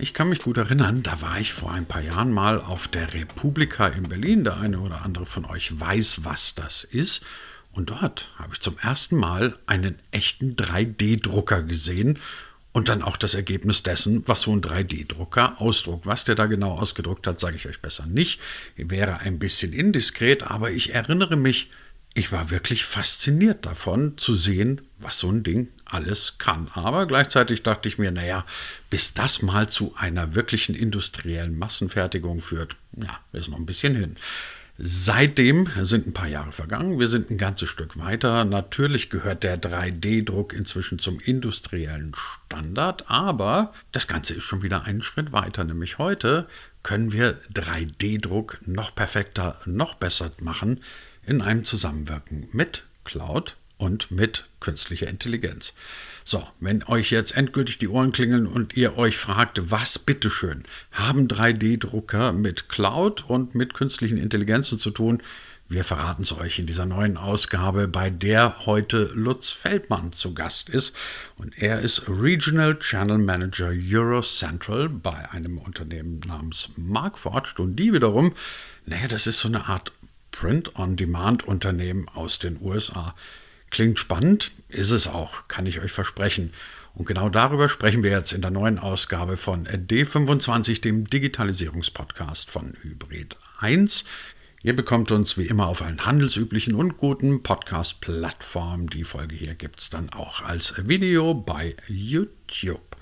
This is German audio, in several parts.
Ich kann mich gut erinnern, da war ich vor ein paar Jahren mal auf der Republika in Berlin. Der eine oder andere von euch weiß, was das ist. Und dort habe ich zum ersten Mal einen echten 3D-Drucker gesehen und dann auch das Ergebnis dessen, was so ein 3D-Drucker ausdruckt. Was der da genau ausgedruckt hat, sage ich euch besser nicht. Wäre ein bisschen indiskret, aber ich erinnere mich, ich war wirklich fasziniert davon zu sehen, was so ein Ding alles kann. Aber gleichzeitig dachte ich mir, naja, bis das mal zu einer wirklichen industriellen Massenfertigung führt, ja, ist noch ein bisschen hin. Seitdem sind ein paar Jahre vergangen, wir sind ein ganzes Stück weiter. Natürlich gehört der 3D-Druck inzwischen zum industriellen Standard, aber das Ganze ist schon wieder einen Schritt weiter, nämlich heute können wir 3D-Druck noch perfekter, noch besser machen in einem Zusammenwirken mit Cloud und mit künstlicher Intelligenz. So, wenn euch jetzt endgültig die Ohren klingeln und ihr euch fragt, was bitteschön haben 3D-Drucker mit Cloud und mit künstlichen Intelligenzen zu tun, wir verraten es euch in dieser neuen Ausgabe, bei der heute Lutz Feldmann zu Gast ist. Und er ist Regional Channel Manager Eurocentral bei einem Unternehmen namens Markforged. Und die wiederum, naja, das ist so eine Art Print-on-Demand-Unternehmen aus den USA. Klingt spannend, ist es auch, kann ich euch versprechen. Und genau darüber sprechen wir jetzt in der neuen Ausgabe von D25, dem Digitalisierungspodcast von Hybrid 1. Ihr bekommt uns wie immer auf allen handelsüblichen und guten Podcast-Plattformen. Die Folge hier gibt es dann auch als Video bei YouTube.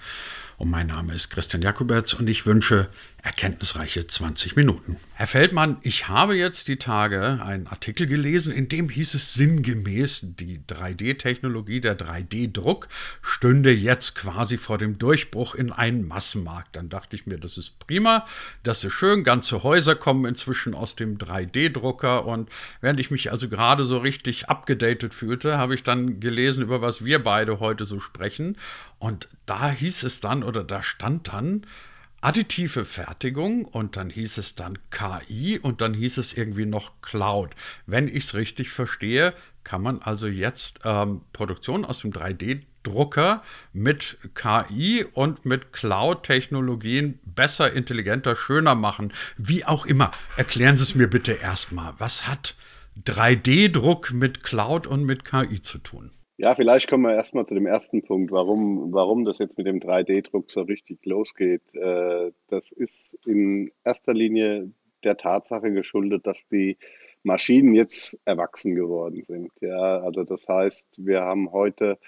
Und mein Name ist Christian Jakuberts und ich wünsche erkenntnisreiche 20 Minuten. Herr Feldmann, ich habe jetzt die Tage einen Artikel gelesen, in dem hieß es sinngemäß, die 3D-Technologie, der 3D-Druck stünde jetzt quasi vor dem Durchbruch in einen Massenmarkt. Dann dachte ich mir, das ist prima, das ist schön, ganze Häuser kommen inzwischen aus dem 3D-Drucker und während ich mich also gerade so richtig abgedatet fühlte, habe ich dann gelesen, über was wir beide heute so sprechen und da hieß es dann oder da stand dann, additive Fertigung und dann hieß es dann KI und dann hieß es irgendwie noch Cloud. Wenn ich es richtig verstehe, kann man also jetzt ähm, Produktion aus dem 3D-Drucker mit KI und mit Cloud-Technologien besser, intelligenter, schöner machen. Wie auch immer. Erklären Sie es mir bitte erstmal. Was hat 3D-Druck mit Cloud und mit KI zu tun? Ja, vielleicht kommen wir erstmal zu dem ersten Punkt, warum, warum das jetzt mit dem 3D-Druck so richtig losgeht. Äh, das ist in erster Linie der Tatsache geschuldet, dass die Maschinen jetzt erwachsen geworden sind. Ja, also das heißt, wir haben heute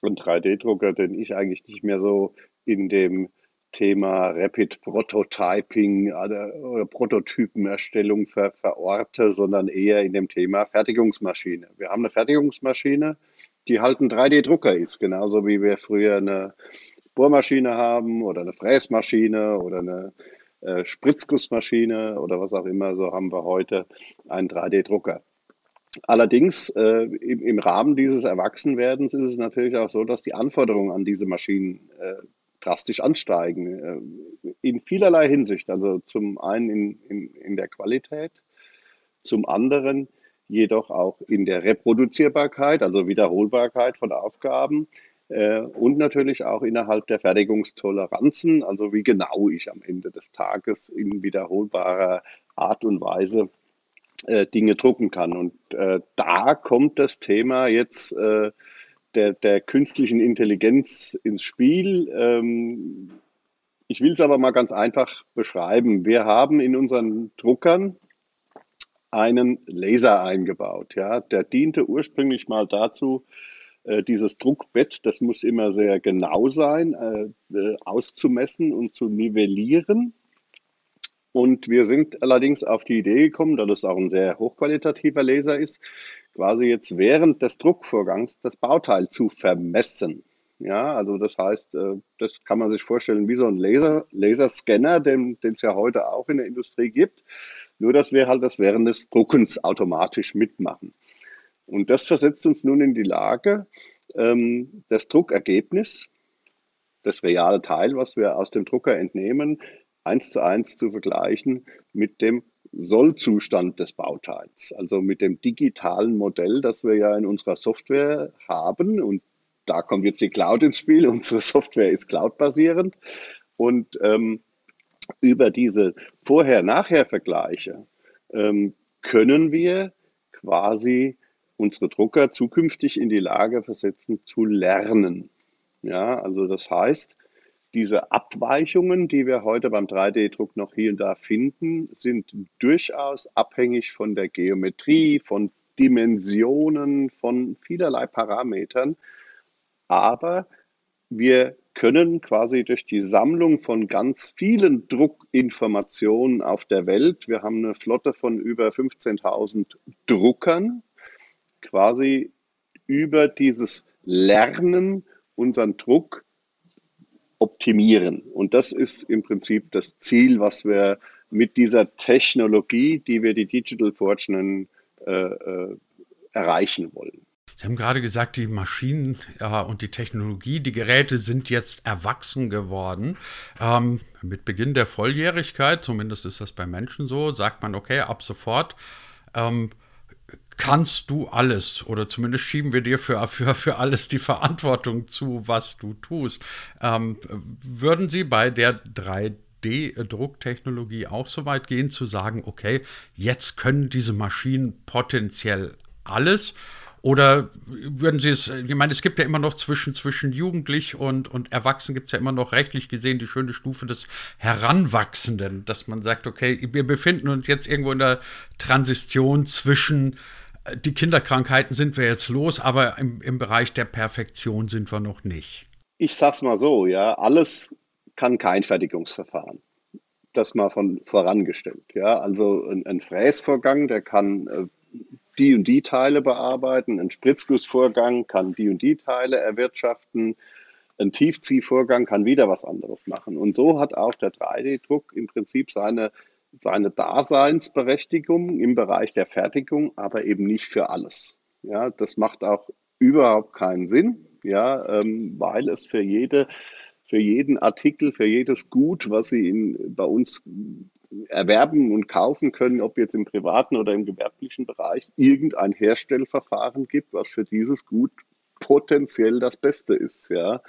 einen 3D-Drucker, den ich eigentlich nicht mehr so in dem Thema Rapid Prototyping oder Prototypenerstellung ver verorte, sondern eher in dem Thema Fertigungsmaschine. Wir haben eine Fertigungsmaschine, die halt ein 3D-Drucker ist, genauso wie wir früher eine Bohrmaschine haben oder eine Fräsmaschine oder eine äh, Spritzgussmaschine oder was auch immer, so haben wir heute einen 3D-Drucker. Allerdings äh, im, im, Rahmen dieses Erwachsenwerdens ist es natürlich auch so, dass die Anforderungen an diese Maschinen äh, drastisch ansteigen. Äh, in vielerlei Hinsicht. Also zum einen in, in, in der Qualität, zum anderen jedoch auch in der Reproduzierbarkeit, also Wiederholbarkeit von Aufgaben äh, und natürlich auch innerhalb der Fertigungstoleranzen, also wie genau ich am Ende des Tages in wiederholbarer Art und Weise äh, Dinge drucken kann. Und äh, da kommt das Thema jetzt äh, der, der, künstlichen Intelligenz ins Spiel. Ähm, ich will es aber mal ganz einfach beschreiben. Wir haben in unseren Druckern einen Laser eingebaut. Ja, der diente ursprünglich mal dazu, äh, dieses Druckbett, das muss immer sehr genau sein, äh, äh, auszumessen und zu nivellieren. Und wir sind allerdings auf die Idee gekommen, da das auch ein sehr hochqualitativer Laser ist, quasi jetzt während des Druckvorgangs das Bauteil zu vermessen. Ja, also das heißt, das kann man sich vorstellen wie so ein Laser, Laserscanner, den es ja heute auch in der Industrie gibt. Nur, dass wir halt das während des Druckens automatisch mitmachen. Und das versetzt uns nun in die Lage, ähm, das Druckergebnis, das reale Teil, was wir aus dem Drucker entnehmen, eins zu eins zu vergleichen mit dem Sollzustand des Bauteils, also mit dem digitalen Modell, das wir ja in unserer Software haben. Und da kommt jetzt die Cloud ins Spiel. Unsere Software ist cloud-basierend. Und ähm, über diese Vorher-Nachher-Vergleiche ähm, können wir quasi unsere Drucker zukünftig in die Lage versetzen zu lernen. Ja, also das heißt, diese Abweichungen, die wir heute beim 3D-Druck noch hier und da finden, sind durchaus abhängig von der Geometrie, von Dimensionen, von vielerlei Parametern. Aber wir können quasi durch die Sammlung von ganz vielen Druckinformationen auf der Welt, wir haben eine Flotte von über 15.000 Druckern, quasi über dieses Lernen unseren Druck optimieren. Und das ist im Prinzip das Ziel, was wir mit dieser Technologie, die wir die Digital Forge nennen, äh, äh, erreichen wollen. Sie haben gerade gesagt, die Maschinen ja, und die Technologie, die Geräte sind jetzt erwachsen geworden. Ähm, mit Beginn der Volljährigkeit, zumindest ist das bei Menschen so, sagt man, okay, ab sofort ähm, kannst du alles oder zumindest schieben wir dir für, für, für alles die Verantwortung zu, was du tust. Ähm, würden Sie bei der 3D-Drucktechnologie auch so weit gehen zu sagen, okay, jetzt können diese Maschinen potenziell alles? Oder würden Sie es, ich meine, es gibt ja immer noch zwischen, zwischen Jugendlich und, und Erwachsenen gibt es ja immer noch rechtlich gesehen die schöne Stufe des Heranwachsenden, dass man sagt, okay, wir befinden uns jetzt irgendwo in der Transition zwischen äh, die Kinderkrankheiten sind wir jetzt los, aber im, im Bereich der Perfektion sind wir noch nicht. Ich sag's mal so, ja, alles kann kein Fertigungsverfahren das mal von vorangestellt. Ja, also ein, ein Fräsvorgang, der kann äh, die und die Teile bearbeiten. Ein Spritzgussvorgang kann die und die Teile erwirtschaften. Ein Tiefziehvorgang kann wieder was anderes machen. Und so hat auch der 3D-Druck im Prinzip seine, seine Daseinsberechtigung im Bereich der Fertigung, aber eben nicht für alles. Ja, das macht auch überhaupt keinen Sinn, ja, ähm, weil es für jede für jeden Artikel, für jedes Gut, was Sie in, bei uns erwerben und kaufen können, ob jetzt im privaten oder im gewerblichen Bereich, irgendein Herstellverfahren gibt, was für dieses Gut potenziell das Beste ist. Ja.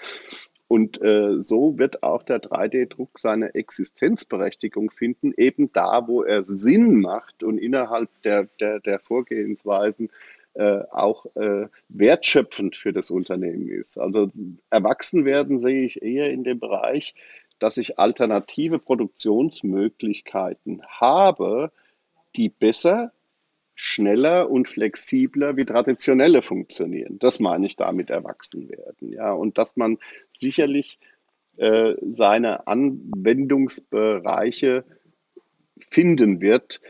Und äh, so wird auch der 3D-Druck seine Existenzberechtigung finden, eben da, wo er Sinn macht und innerhalb der, der, der Vorgehensweisen äh, auch äh, wertschöpfend für das Unternehmen ist. Also erwachsen werden sehe ich eher in dem Bereich, dass ich alternative Produktionsmöglichkeiten habe, die besser, schneller und flexibler wie traditionelle funktionieren. Das meine ich damit erwachsen werden. Ja, und dass man sicherlich äh, seine Anwendungsbereiche finden wird,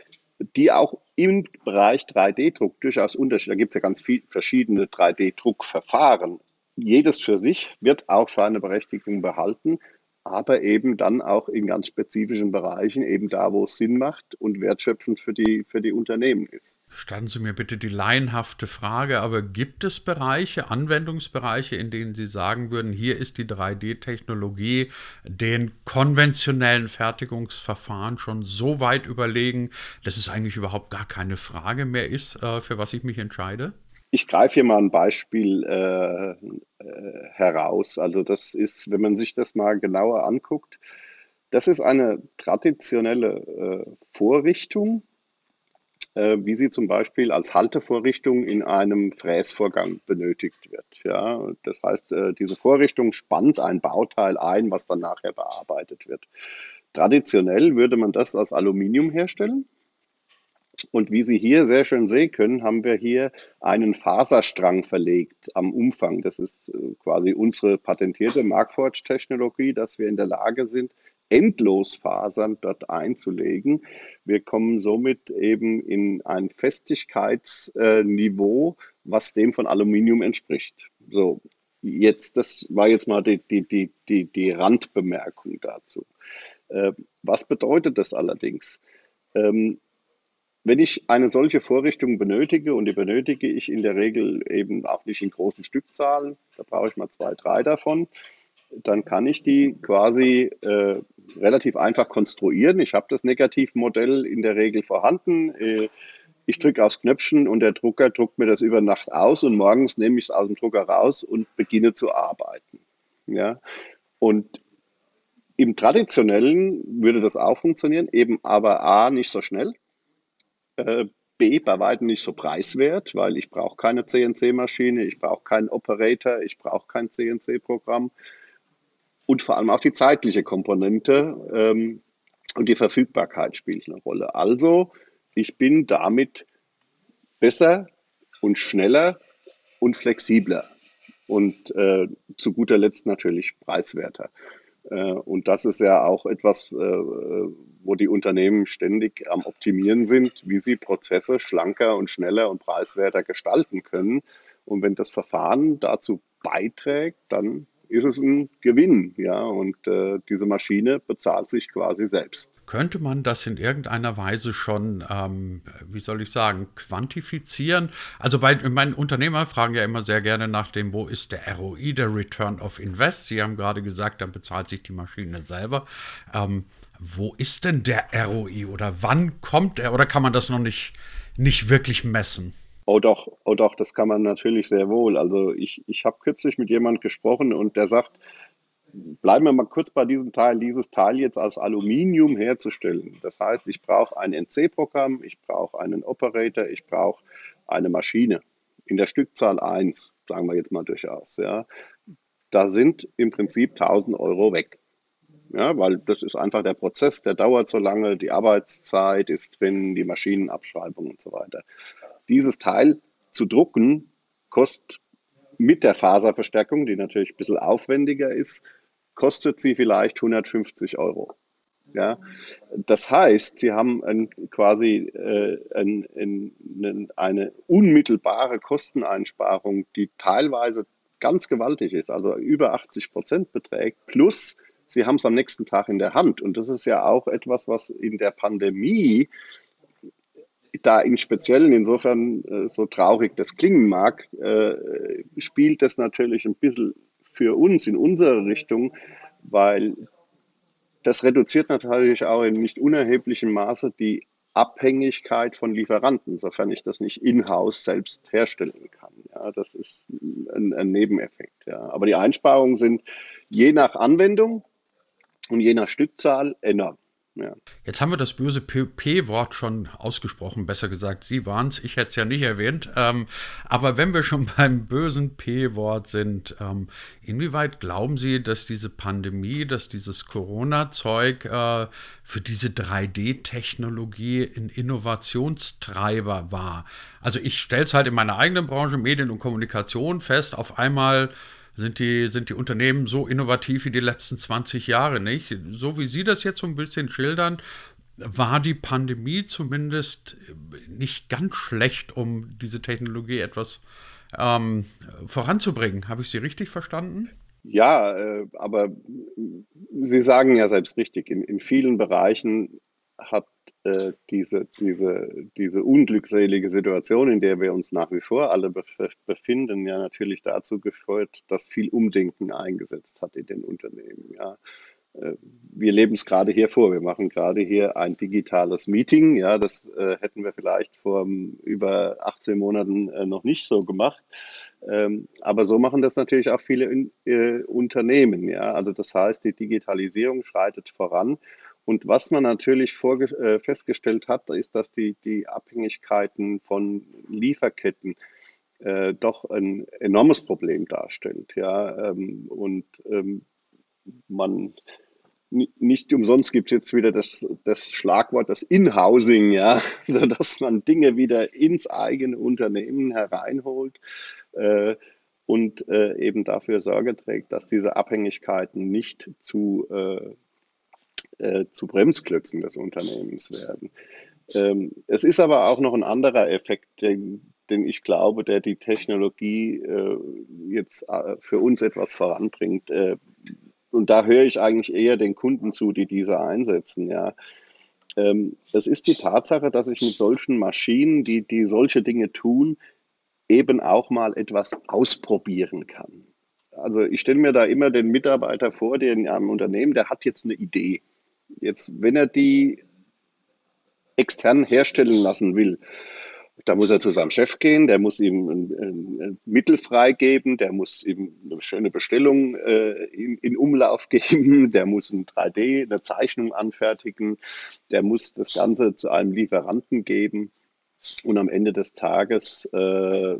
die auch im Bereich 3D-Druck durchaus unterschiedlich. Da gibt es ja ganz viele verschiedene 3D-Druckverfahren. Jedes für sich wird auch seine Berechtigung behalten aber eben dann auch in ganz spezifischen Bereichen, eben da, wo es Sinn macht und wertschöpfend für die, für die Unternehmen ist. Statten Sie mir bitte die laienhafte Frage, aber gibt es Bereiche, Anwendungsbereiche, in denen Sie sagen würden, hier ist die 3D-Technologie den konventionellen Fertigungsverfahren schon so weit überlegen, dass es eigentlich überhaupt gar keine Frage mehr ist, äh, für was ich mich entscheide? Ich greife hier mal ein Beispiel äh, äh, heraus. Also das ist, wenn man sich das mal genauer anguckt, das ist eine traditionelle äh, Vorrichtung, äh, wie sie zum Beispiel als Haltevorrichtung in einem Fräsvorgang benötigt wird. Ja, das heißt, äh, diese Vorrichtung spannt ein Bauteil ein, was dann nachher bearbeitet wird. Traditionell würde man das aus Aluminium herstellen und wie Sie hier sehr schön sehen können, haben wir hier einen Faserstrang verlegt am Umfang. Das ist äh, quasi unsere patentierte Markforge-Technologie, dass wir in der Lage sind, Endlosfasern dort einzulegen. Wir kommen somit eben in ein Festigkeitsniveau, was dem von Aluminium entspricht. So, jetzt, das war jetzt mal die, die, die, die, die Randbemerkung dazu. Äh, was bedeutet das allerdings? Wenn ich eine solche Vorrichtung benötige, und die benötige ich in der Regel eben auch nicht in großen Stückzahlen, da brauche ich mal zwei, drei davon, dann kann ich die quasi äh, relativ einfach konstruieren. Ich habe das Negativmodell in der Regel vorhanden. Äh, ich drücke aufs Knöpfchen und der Drucker druckt mir das über Nacht aus und morgens nehme ich es aus dem Drucker raus und beginne zu arbeiten. Ja? Und Im traditionellen würde das auch funktionieren, eben aber A, nicht so schnell, äh, B, bei weitem nicht so preiswert, weil ich brauche keine CNC-Maschine, ich brauche keinen Operator, ich brauche kein CNC-Programm und vor allem auch die zeitliche Komponente ähm, und die Verfügbarkeit spielt eine Rolle. Also, ich bin damit besser und schneller und flexibler und äh, zu guter Letzt natürlich preiswerter. Äh, und das ist ja auch etwas, äh, wo die Unternehmen ständig am Optimieren sind, wie sie Prozesse schlanker und schneller und preiswerter gestalten können. Und wenn das Verfahren dazu beiträgt, dann ist es ein Gewinn, ja, und äh, diese Maschine bezahlt sich quasi selbst. Könnte man das in irgendeiner Weise schon, ähm, wie soll ich sagen, quantifizieren? Also, weil meine Unternehmer fragen ja immer sehr gerne nach dem, wo ist der ROI, der Return of Invest? Sie haben gerade gesagt, dann bezahlt sich die Maschine selber. Ähm, wo ist denn der ROI oder wann kommt er oder kann man das noch nicht, nicht wirklich messen? Oh doch, oh doch, das kann man natürlich sehr wohl. Also ich, ich habe kürzlich mit jemand gesprochen und der sagt, bleiben wir mal kurz bei diesem Teil, dieses Teil jetzt als Aluminium herzustellen. Das heißt, ich brauche ein NC-Programm, ich brauche einen Operator, ich brauche eine Maschine. In der Stückzahl 1, sagen wir jetzt mal durchaus. Ja. Da sind im Prinzip 1000 Euro weg. Ja, weil das ist einfach der Prozess, der dauert so lange, die Arbeitszeit ist drin, die Maschinenabschreibung und so weiter dieses Teil zu drucken, kostet mit der Faserverstärkung, die natürlich ein bisschen aufwendiger ist, kostet sie vielleicht 150 Euro. Ja, das heißt, Sie haben ein, quasi äh, ein, ein, eine unmittelbare Kosteneinsparung, die teilweise ganz gewaltig ist, also über 80 Prozent beträgt, plus Sie haben es am nächsten Tag in der Hand. Und das ist ja auch etwas, was in der Pandemie da im Speziellen, insofern äh, so traurig das klingen mag, äh, spielt das natürlich ein bisschen für uns in unsere Richtung, weil das reduziert natürlich auch in nicht unerheblichem Maße die Abhängigkeit von Lieferanten, sofern ich das nicht in-house selbst herstellen kann. Ja, das ist ein, ein Nebeneffekt. Ja. Aber die Einsparungen sind je nach Anwendung und je nach Stückzahl enorm. Ja. Jetzt haben wir das böse P-Wort schon ausgesprochen, besser gesagt, Sie waren es, ich hätte es ja nicht erwähnt. Ähm, aber wenn wir schon beim bösen P-Wort sind, ähm, inwieweit glauben Sie, dass diese Pandemie, dass dieses Corona-Zeug äh, für diese 3D-Technologie ein Innovationstreiber war? Also ich stelle es halt in meiner eigenen Branche, Medien und Kommunikation fest, auf einmal sind die, sind die Unternehmen so innovativ wie die letzten 20 Jahre nicht. So wie Sie das jetzt so ein bisschen schildern, war die Pandemie zumindest nicht ganz schlecht, um diese Technologie etwas ähm, voranzubringen. Habe ich Sie richtig verstanden? Ja, äh, aber Sie sagen ja selbst richtig, in, in vielen Bereichen hat äh, diese, diese, diese unglückselige Situation, in der wir uns nach wie vor alle befinden, ja natürlich dazu geführt, dass viel Umdenken eingesetzt hat in den Unternehmen. Ja. Äh, wir leben es gerade hier vor. Wir machen gerade hier ein digitales Meeting. Ja, das äh, hätten wir vielleicht vor über 18 Monaten äh, noch nicht so gemacht. Ähm, aber so machen das natürlich auch viele in, Unternehmen. Ja, also das heißt, die Digitalisierung schreitet voran und was man natürlich äh, festgestellt hat, ist, dass die, die Abhängigkeiten von Lieferketten äh, doch ein enormes Problem darstellt. Ja? Ähm, und ähm, man nicht umsonst gibt es jetzt wieder das, das Schlagwort, das Inhousing, ja, also dass man Dinge wieder ins eigene Unternehmen hereinholt äh, und äh, eben dafür Sorge trägt, dass diese Abhängigkeiten nicht zu äh, zu Bremsklötzen des Unternehmens werden. Ähm, es ist aber auch noch ein anderer Effekt, den, den ich glaube, der die Technologie äh, jetzt äh, für uns etwas voranbringt. Äh, und da höre ich eigentlich eher den Kunden zu, die diese einsetzen. Ja. Ähm, es ist die Tatsache, dass ich mit solchen Maschinen, die, die solche Dinge tun, eben auch mal etwas ausprobieren kann. Also ich stelle mir da immer den Mitarbeiter vor, der in einem Unternehmen, der hat jetzt eine Idee. Jetzt, wenn er die extern herstellen lassen will, da muss er zu seinem Chef gehen, der muss ihm ein, ein, Mittel freigeben, der muss ihm eine schöne Bestellung äh, in, in, Umlauf geben, der muss ein 3D, eine Zeichnung anfertigen, der muss das Ganze zu einem Lieferanten geben und am Ende des Tages äh,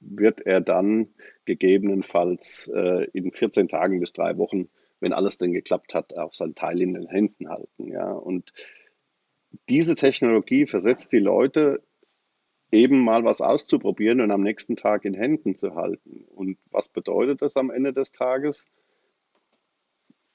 wird er dann gegebenenfalls äh, in 14 Tagen bis drei Wochen, wenn alles denn geklappt hat, auch sein Teil in den Händen halten. Ja? Und diese Technologie versetzt die Leute eben mal was auszuprobieren und am nächsten Tag in Händen zu halten. Und was bedeutet das am Ende des Tages?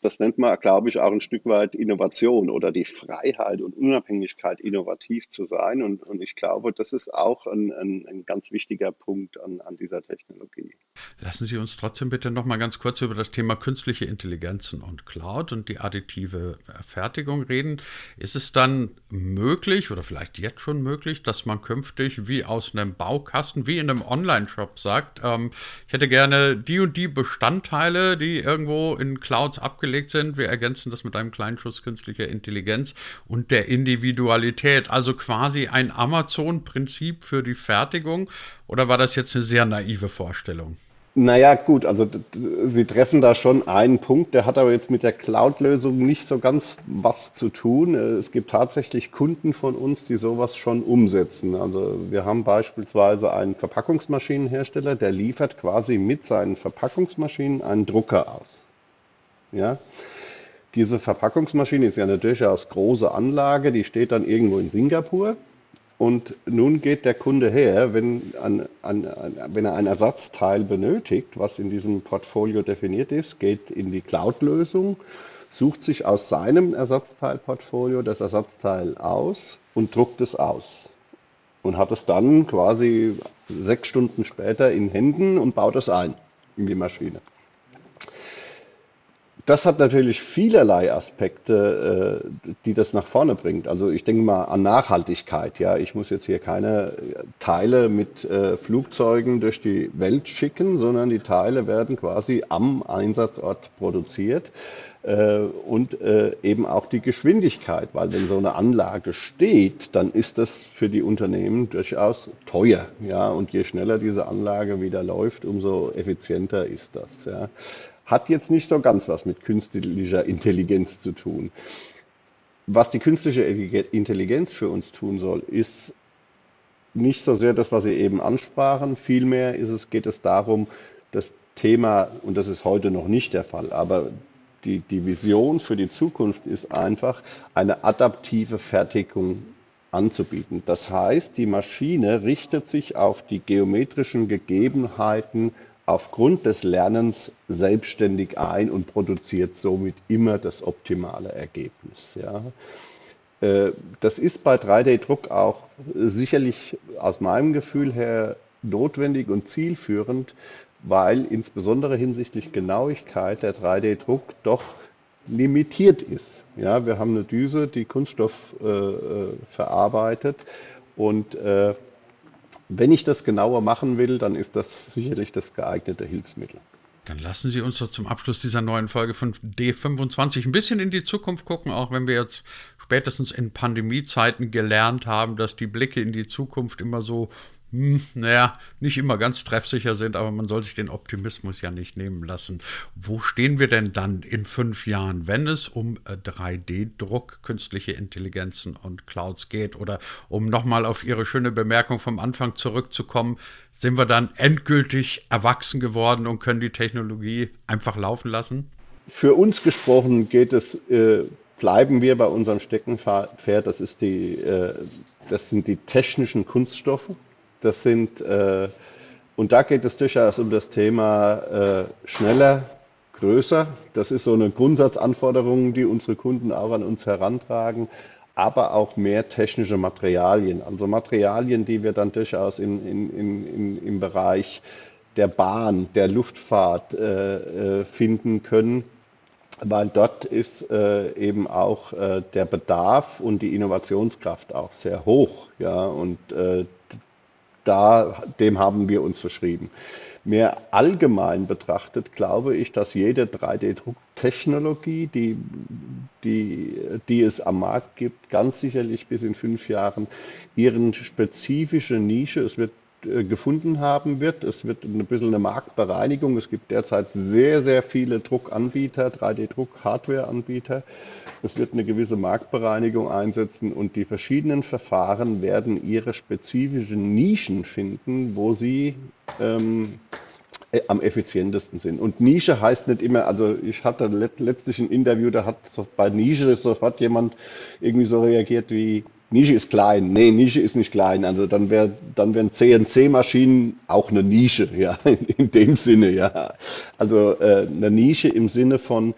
Das nennt man, glaube ich, auch ein Stück weit Innovation oder die Freiheit und Unabhängigkeit, innovativ zu sein. Und, und ich glaube, das ist auch ein, ein, ein ganz wichtiger Punkt an, an, dieser Technologie. Lassen Sie uns trotzdem bitte noch mal ganz kurz über das Thema künstliche Intelligenzen und Cloud und die additive Fertigung reden. Ist es dann möglich oder vielleicht jetzt schon möglich, dass man künftig wie aus einem Baukasten, wie in einem Online-Shop sagt, ähm, ich hätte gerne die und die Bestandteile, die irgendwo in Clouds abgelegt festgelegt sind. Wir ergänzen das mit einem kleinen Schuss künstlicher Intelligenz und der Individualität. Also quasi ein Amazon-Prinzip für die Fertigung. Oder war das jetzt eine sehr naive Vorstellung? Naja, gut, also Sie treffen da schon einen Punkt, der hat aber jetzt mit der Cloud-Lösung nicht so ganz was zu tun. Es gibt tatsächlich Kunden von uns, die sowas schon umsetzen. Also wir haben beispielsweise einen Verpackungsmaschinenhersteller, der liefert quasi mit seinen Verpackungsmaschinen einen Drucker aus. Ja? Diese Verpackungsmaschine ist ja eine durchaus große Anlage, die steht dann irgendwo in Singapur. Und nun geht der Kunde her, wenn, an, an, wenn er ein Ersatzteil benötigt, was in diesem Portfolio definiert ist, geht in die Cloud-Lösung, sucht sich aus seinem Ersatzteilportfolio das Ersatzteil aus und druckt es aus. Und hat es dann quasi sechs Stunden später in Händen und baut es ein in die Maschine das hat natürlich vielerlei Aspekte, äh, die das nach vorne bringt. Also ich denke mal an Nachhaltigkeit. Ja, ich muss jetzt hier keine Teile mit äh, Flugzeugen durch die Welt schicken, sondern die Teile werden quasi am Einsatzort produziert äh, und eben auch die Geschwindigkeit, weil wenn so eine Anlage steht, dann ist das für die Unternehmen durchaus teuer. Ja, und je schneller diese Anlage wieder läuft, umso effizienter ist das. Ja hat jetzt nicht so ganz was mit künstlicher Intelligenz zu tun. Was die künstliche Intelligenz für uns tun soll, ist nicht so sehr das, was Sie eben ansprachen. Vielmehr ist es, geht es darum, das Thema, und das ist heute noch nicht der Fall, aber die, die Vision für die Zukunft ist einfach, eine adaptive Fertigung anzubieten. Das heißt, die Maschine richtet sich auf die geometrischen Gegebenheiten aufgrund des Lernens selbstständig ein und produziert somit immer das optimale Ergebnis. Ja. Äh, das ist bei 3D-Druck auch sicherlich aus meinem Gefühl her notwendig und zielführend, weil insbesondere hinsichtlich Genauigkeit der 3D-Druck doch limitiert ist. Ja, wir haben eine Düse, die Kunststoff äh, äh verarbeitet und äh, wenn ich das genauer machen will, dann ist das sicherlich das geeignete Hilfsmittel. Dann lassen Sie uns doch zum Abschluss dieser neuen Folge von D25 ein bisschen in die Zukunft gucken, auch wenn wir jetzt spätestens in Pandemiezeiten gelernt haben, dass die Blicke in die Zukunft immer so hm, naja, nicht immer ganz treffsicher sind, aber man soll sich den Optimismus ja nicht nehmen lassen. Wo stehen wir denn dann in fünf Jahren, wenn es um 3D-Druck, äh, künstliche Intelligenzen und Clouds geht? Oder um nochmal auf Ihre schöne Bemerkung vom Anfang zurückzukommen, sind wir dann endgültig erwachsen geworden und können die Technologie einfach laufen lassen? Für uns gesprochen geht es, äh, bleiben wir bei unserem Steckenpferd, das, ist die, äh, das sind die technischen Kunststoffe das sind, äh, und da geht es durchaus um das Thema äh, schneller, größer. Das ist so eine Grundsatzanforderung, die unsere Kunden auch an uns herantragen aber auch mehr technische Materialien. Also Materialien, die wir dann durchaus in, in, in, im Bereich der Bahn, der Luftfahrt äh, äh, finden können, weil dort ist äh, eben auch äh, der Bedarf und die Innovationskraft auch sehr hoch. Ja, und äh, da, dem haben wir uns verschrieben. Mehr allgemein betrachtet glaube ich, dass jede 3D-Drucktechnologie, die die, die es am Markt gibt, ganz sicherlich bis in fünf Jahren ihren spezifische Nische. Es wird gefunden haben wird. Es wird ein bisschen eine Marktbereinigung. Es gibt derzeit sehr, sehr viele Druckanbieter, 3D-Druck-Hardware-Anbieter. Es wird eine gewisse Marktbereinigung einsetzen und die verschiedenen Verfahren werden ihre spezifischen Nischen finden, wo sie ähm, äh, am effizientesten sind. Und Nische heißt nicht immer, also ich hatte letztlich ein Interview, da hat bei Nische sofort jemand irgendwie so reagiert wie, Nische ist klein. Nee, Nische ist nicht klein. Also dann wäre dann wären CNC-Maschinen auch eine Nische, ja, in, in, dem Sinne, ja. Also äh, eine Nische im Sinne von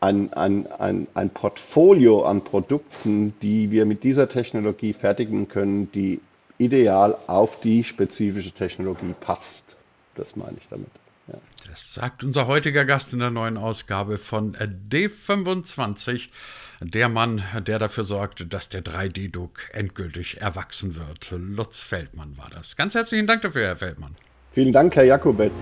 ein, ein, ein, ein Portfolio an Produkten, die wir mit dieser Technologie fertigen können, die ideal auf die spezifische Technologie passt. Das meine ich damit. Ja. Das sagt unser heutiger Gast in der neuen Ausgabe von D25 der Mann, der dafür sorgte, dass der 3D-Druck endgültig erwachsen wird. Lutz Feldmann war das. Ganz herzlichen Dank dafür, Herr Feldmann. Vielen Dank, Herr Jakobetz.